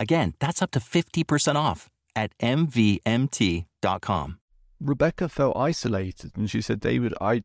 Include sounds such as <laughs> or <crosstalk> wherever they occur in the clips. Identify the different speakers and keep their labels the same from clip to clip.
Speaker 1: Again, that's up to 50% off at MVMT.com.
Speaker 2: Rebecca felt isolated and she said, David, I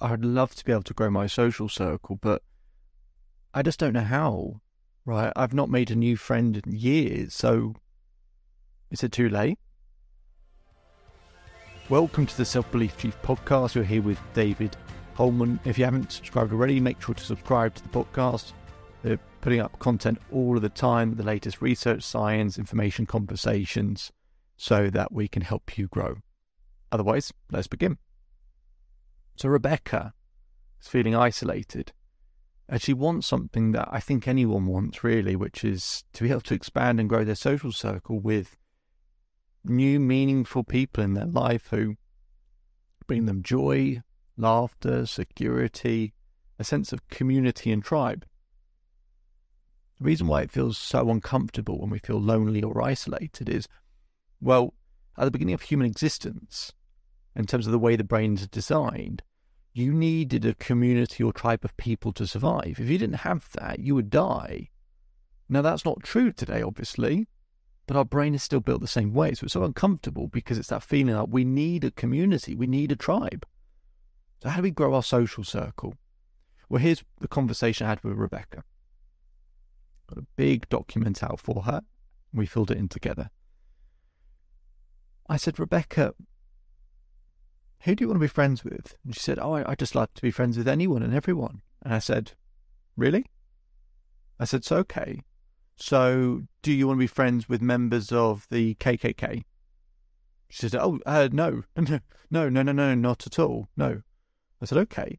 Speaker 2: I'd love to be able to grow my social circle, but I just don't know how. Right? I've not made a new friend in years, so is it too late? Welcome to the Self Belief Chief podcast. We're here with David Hulman. If you haven't subscribed already, make sure to subscribe to the podcast. They're putting up content all of the time, the latest research, science, information, conversations, so that we can help you grow. Otherwise, let's begin. So Rebecca is feeling isolated. And she wants something that I think anyone wants, really, which is to be able to expand and grow their social circle with new, meaningful people in their life who bring them joy, laughter, security, a sense of community and tribe. The reason why it feels so uncomfortable when we feel lonely or isolated is, well, at the beginning of human existence, in terms of the way the brains is designed, you needed a community or tribe of people to survive. If you didn't have that, you would die. Now, that's not true today, obviously, but our brain is still built the same way. So it's so uncomfortable because it's that feeling that we need a community, we need a tribe. So, how do we grow our social circle? Well, here's the conversation I had with Rebecca. Big document out for her. We filled it in together. I said, Rebecca, who do you want to be friends with? And she said, Oh, I, just like to be friends with anyone and everyone. And I said, Really? I said, It's okay. So, do you want to be friends with members of the KKK? She said, Oh, uh, no, no, <laughs> no, no, no, no, not at all. No. I said, Okay.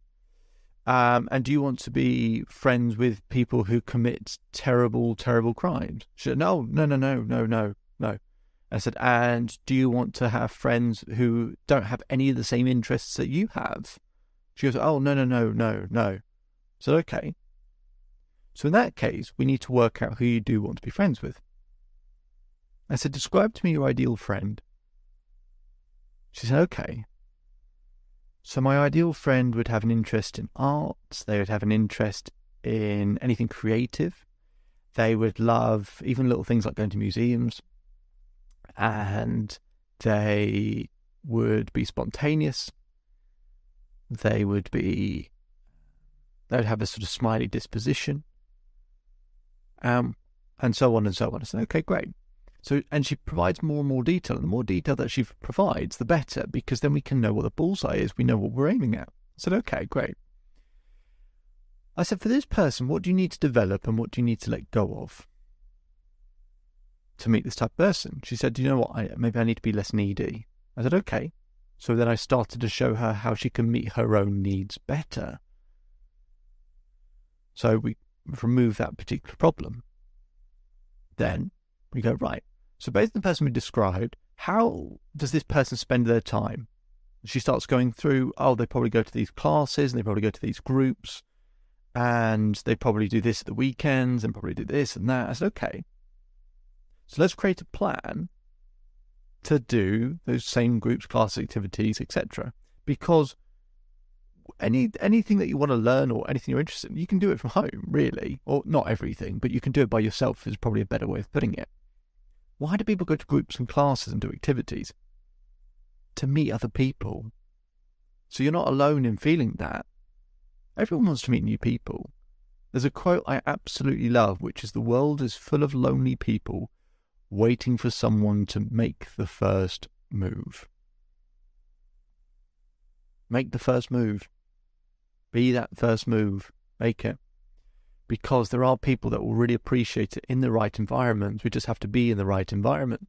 Speaker 2: Um, and do you want to be friends with people who commit terrible, terrible crimes? She said, No, no, no, no, no, no, no. I said, and do you want to have friends who don't have any of the same interests that you have? She goes, oh, no, no, no, no, no. I said, okay. So in that case, we need to work out who you do want to be friends with. I said, describe to me your ideal friend. She said, okay. So my ideal friend would have an interest in arts. They would have an interest in anything creative. They would love even little things like going to museums and they would be spontaneous. They would be, they would have a sort of smiley disposition, um, and so on and so on. I said, okay, great. So, and she provides more and more detail, and the more detail that she provides, the better, because then we can know what the bullseye is. We know what we're aiming at. I said, okay, great. I said, for this person, what do you need to develop and what do you need to let go of? to meet this type of person. She said, Do you know what? I, maybe I need to be less needy. I said, Okay. So then I started to show her how she can meet her own needs better. So we remove that particular problem. Then we go, right. So based on the person we described, how does this person spend their time? She starts going through, oh, they probably go to these classes and they probably go to these groups and they probably do this at the weekends and probably do this and that. I said, okay. So let's create a plan to do those same groups, class activities, etc. Because any anything that you want to learn or anything you're interested in, you can do it from home, really, or not everything, but you can do it by yourself. Is probably a better way of putting it. Why do people go to groups and classes and do activities? To meet other people. So you're not alone in feeling that. Everyone wants to meet new people. There's a quote I absolutely love, which is The world is full of lonely people waiting for someone to make the first move. Make the first move. Be that first move. Make it. Because there are people that will really appreciate it in the right environment. We just have to be in the right environment.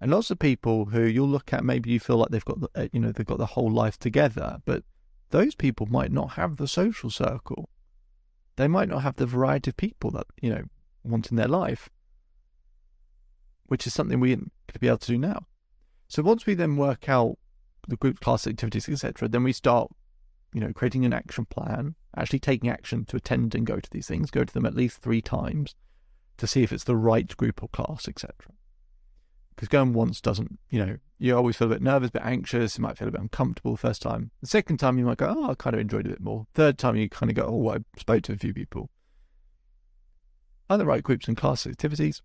Speaker 2: And lots of people who you'll look at, maybe you feel like they've got, the, uh, you know, they've got the whole life together, but those people might not have the social circle. They might not have the variety of people that you know want in their life, which is something we could be able to do now. So once we then work out the group class activities, etc., then we start, you know, creating an action plan, actually taking action to attend and go to these things, go to them at least three times to see if it's the right group or class, etc. Because going once doesn't, you know, you always feel a bit nervous, a bit anxious, you might feel a bit uncomfortable the first time. The second time you might go, oh, I kind of enjoyed it a bit more. Third time you kind of go, oh, I spoke to a few people. Other right groups and class activities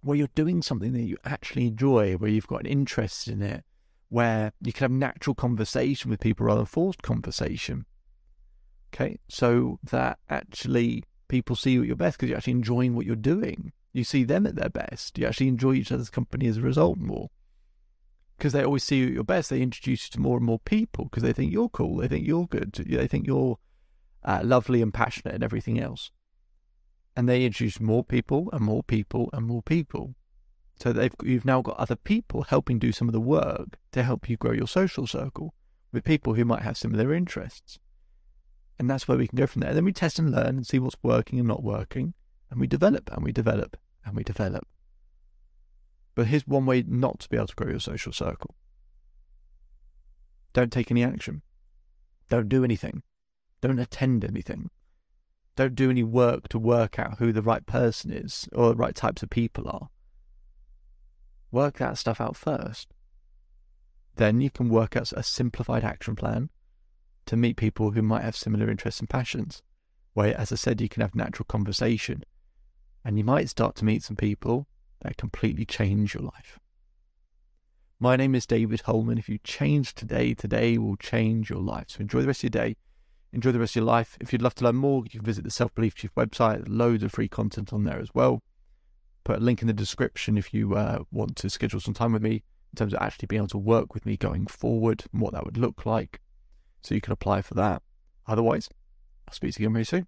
Speaker 2: where you're doing something that you actually enjoy, where you've got an interest in it, where you can have natural conversation with people rather than forced conversation. Okay, so that actually people see you at your best because you're actually enjoying what you're doing. You see them at their best. You actually enjoy each other's company as a result more. Because they always see you at your best, they introduce you to more and more people because they think you're cool, they think you're good, they think you're uh, lovely and passionate and everything else and they introduce more people and more people and more people. So they've you've now got other people helping do some of the work to help you grow your social circle with people who might have similar interests. And that's where we can go from there. And then we test and learn and see what's working and not working. And we develop and we develop and we develop. But here's one way not to be able to grow your social circle. Don't take any action. Don't do anything. Don't attend anything don't do any work to work out who the right person is or the right types of people are. Work that stuff out first. Then you can work out a simplified action plan to meet people who might have similar interests and passions, where, as I said, you can have natural conversation and you might start to meet some people that completely change your life. My name is David Hulman. If you change today, today will change your life. So enjoy the rest of your day enjoy the rest of your life. If you'd love to learn more, you can visit the Self Belief Chief website. Loads of free content on there as well. Put a link in the description if you uh, want to schedule some time with me in terms of actually being able to work with me going forward and what that would look like. So you can apply for that. Otherwise, I'll speak to you again very soon.